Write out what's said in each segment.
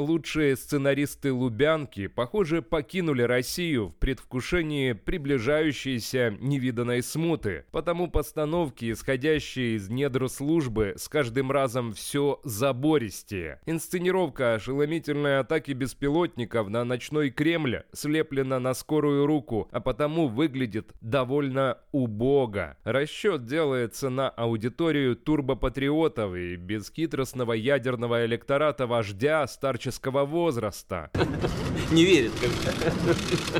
Лучшие сценаристы Лубянки, похоже, покинули Россию в предвкушении приближающейся невиданной смуты. Потому постановки, исходящие из недр службы, с каждым разом все забористее. Инсценировка ошеломительной атаки беспилотников на ночной Кремль слеплена на скорую руку, а потому выглядит довольно убого. Расчет делается на аудиторию турбопатриотов и бесхитростного ядерного электората вождя старческого возраста. Не верит.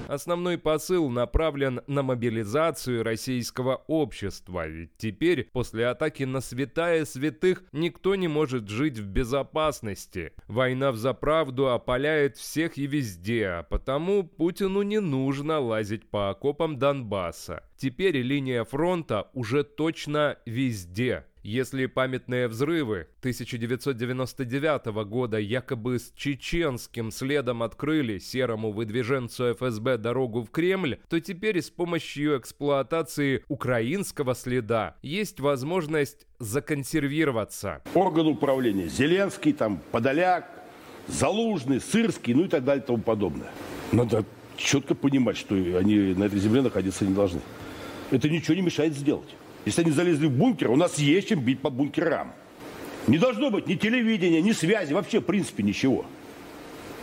Основной посыл направлен на мобилизацию российского общества, ведь теперь, после атаки на святая святых, никто не может жить в безопасности. Война в заправду опаляет всех и везде, а потому Путину не нужно лазить по окопам Донбасса. Теперь линия фронта уже точно везде. Если памятные взрывы 1999 года якобы с чеченским следом открыли серому выдвиженцу ФСБ дорогу в Кремль, то теперь с помощью эксплуатации украинского следа есть возможность законсервироваться. Орган управления Зеленский, там Подоляк, Залужный, Сырский, ну и так далее и тому подобное. Надо четко понимать, что они на этой земле находиться не должны. Это ничего не мешает сделать. Если они залезли в бункер, у нас есть чем бить по бункерам. Не должно быть ни телевидения, ни связи, вообще в принципе ничего.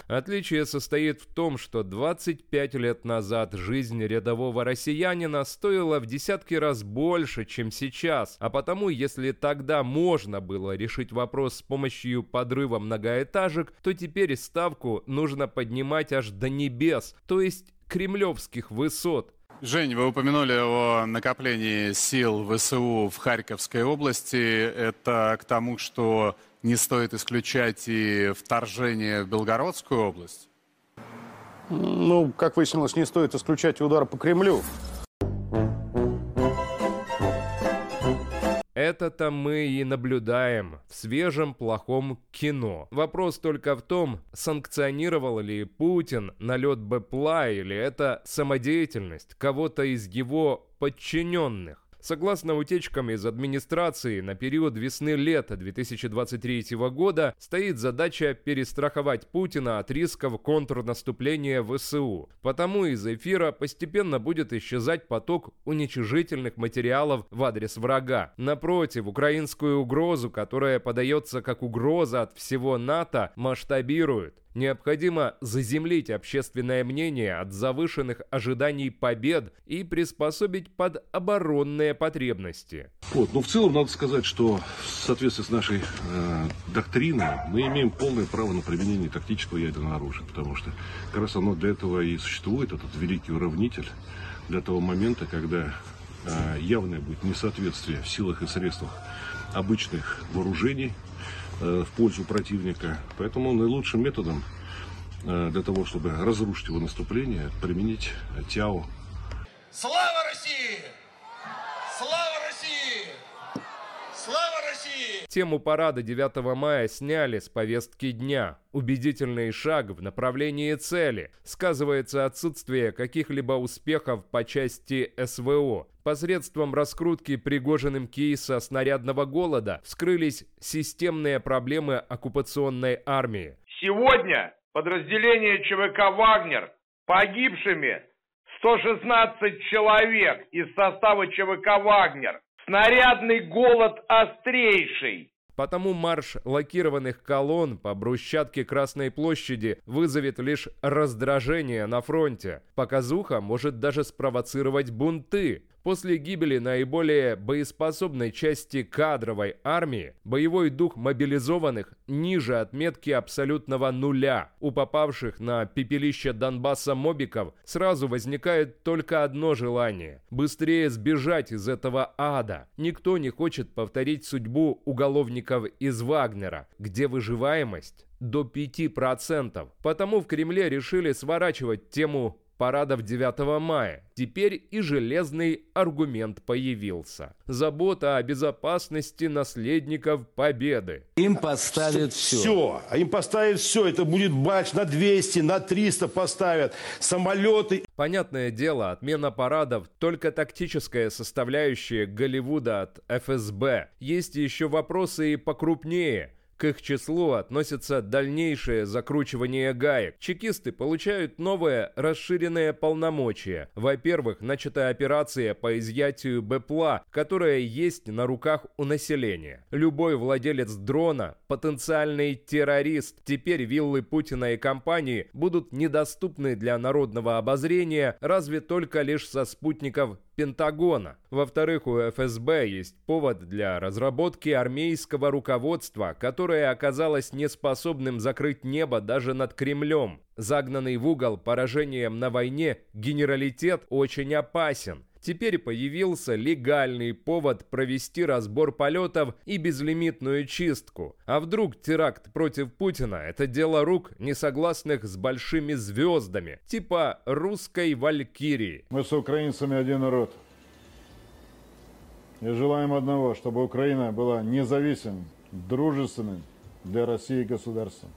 Отличие состоит в том, что 25 лет назад жизнь рядового россиянина стоила в десятки раз больше, чем сейчас, а потому, если тогда можно было решить вопрос с помощью подрыва многоэтажек, то теперь ставку нужно поднимать аж до небес, то есть кремлевских высот. Жень, вы упомянули о накоплении сил ВСУ в Харьковской области. Это к тому, что не стоит исключать и вторжение в Белгородскую область? Ну, как выяснилось, не стоит исключать удар по Кремлю. Это-то мы и наблюдаем в свежем плохом кино. Вопрос только в том, санкционировал ли Путин налет БПЛА или это самодеятельность кого-то из его подчиненных. Согласно утечкам из администрации, на период весны-лета 2023 года стоит задача перестраховать Путина от рисков контрнаступления ВСУ. Потому из эфира постепенно будет исчезать поток уничижительных материалов в адрес врага. Напротив, украинскую угрозу, которая подается как угроза от всего НАТО, масштабируют. Необходимо заземлить общественное мнение от завышенных ожиданий побед и приспособить под оборонные потребности. Вот, ну, в целом надо сказать, что в соответствии с нашей э, доктриной мы имеем полное право на применение тактического ядерного оружия, потому что как раз оно для этого и существует, этот великий уравнитель, для того момента, когда э, явное будет несоответствие в силах и средствах обычных вооружений в пользу противника. Поэтому наилучшим методом э, для того, чтобы разрушить его наступление, применить ТЯО. Слава России! Слава! Тему парада 9 мая сняли с повестки дня. Убедительный шаг в направлении цели. Сказывается отсутствие каких-либо успехов по части СВО. Посредством раскрутки Пригожиным кейса снарядного голода вскрылись системные проблемы оккупационной армии. Сегодня подразделение ЧВК «Вагнер» погибшими 116 человек из состава ЧВК «Вагнер». Снарядный голод острейший. Потому марш лакированных колонн по брусчатке Красной площади вызовет лишь раздражение на фронте. Показуха может даже спровоцировать бунты. После гибели наиболее боеспособной части кадровой армии боевой дух мобилизованных ниже отметки абсолютного нуля. У попавших на пепелище Донбасса мобиков сразу возникает только одно желание – быстрее сбежать из этого ада. Никто не хочет повторить судьбу уголовников из Вагнера, где выживаемость до 5%. Потому в Кремле решили сворачивать тему парадов 9 мая. Теперь и железный аргумент появился. Забота о безопасности наследников Победы. Им поставят все. Все. А им поставят все. Это будет бач на 200, на 300 поставят. Самолеты. Понятное дело, отмена парадов – только тактическая составляющая Голливуда от ФСБ. Есть еще вопросы и покрупнее – К их числу относится дальнейшее закручивание гаек. Чекисты получают новое расширенное полномочия. Во-первых, начата операция по изъятию БПЛА, которая есть на руках у населения. Любой владелец дрона – потенциальный террорист. Теперь виллы Путина и компании будут недоступны для народного обозрения, разве только лишь со спутников Пентагона. Во-вторых, у ФСБ есть повод для разработки армейского руководства, которое оказалось неспособным закрыть небо даже над Кремлем. Загнанный в угол поражением на войне генералитет очень опасен. Теперь появился легальный повод провести разбор полетов и безлимитную чистку. А вдруг теракт против Путина – это дело рук несогласных с большими звездами, типа русской валькирии? Мы с украинцами один народ. И желаем одного, чтобы Украина была независимым, дружественным для России государством.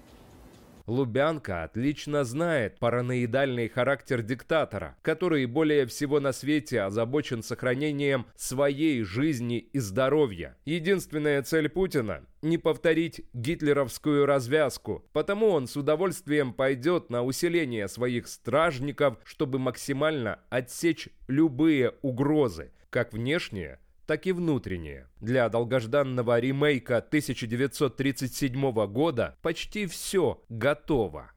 Лубянка отлично знает параноидальный характер диктатора, который более всего на свете озабочен сохранением своей жизни и здоровья. Единственная цель Путина – не повторить гитлеровскую развязку, потому он с удовольствием пойдет на усиление своих стражников, чтобы максимально отсечь любые угрозы, как внешние – так и внутренние. Для долгожданного ремейка 1937 года почти все готово.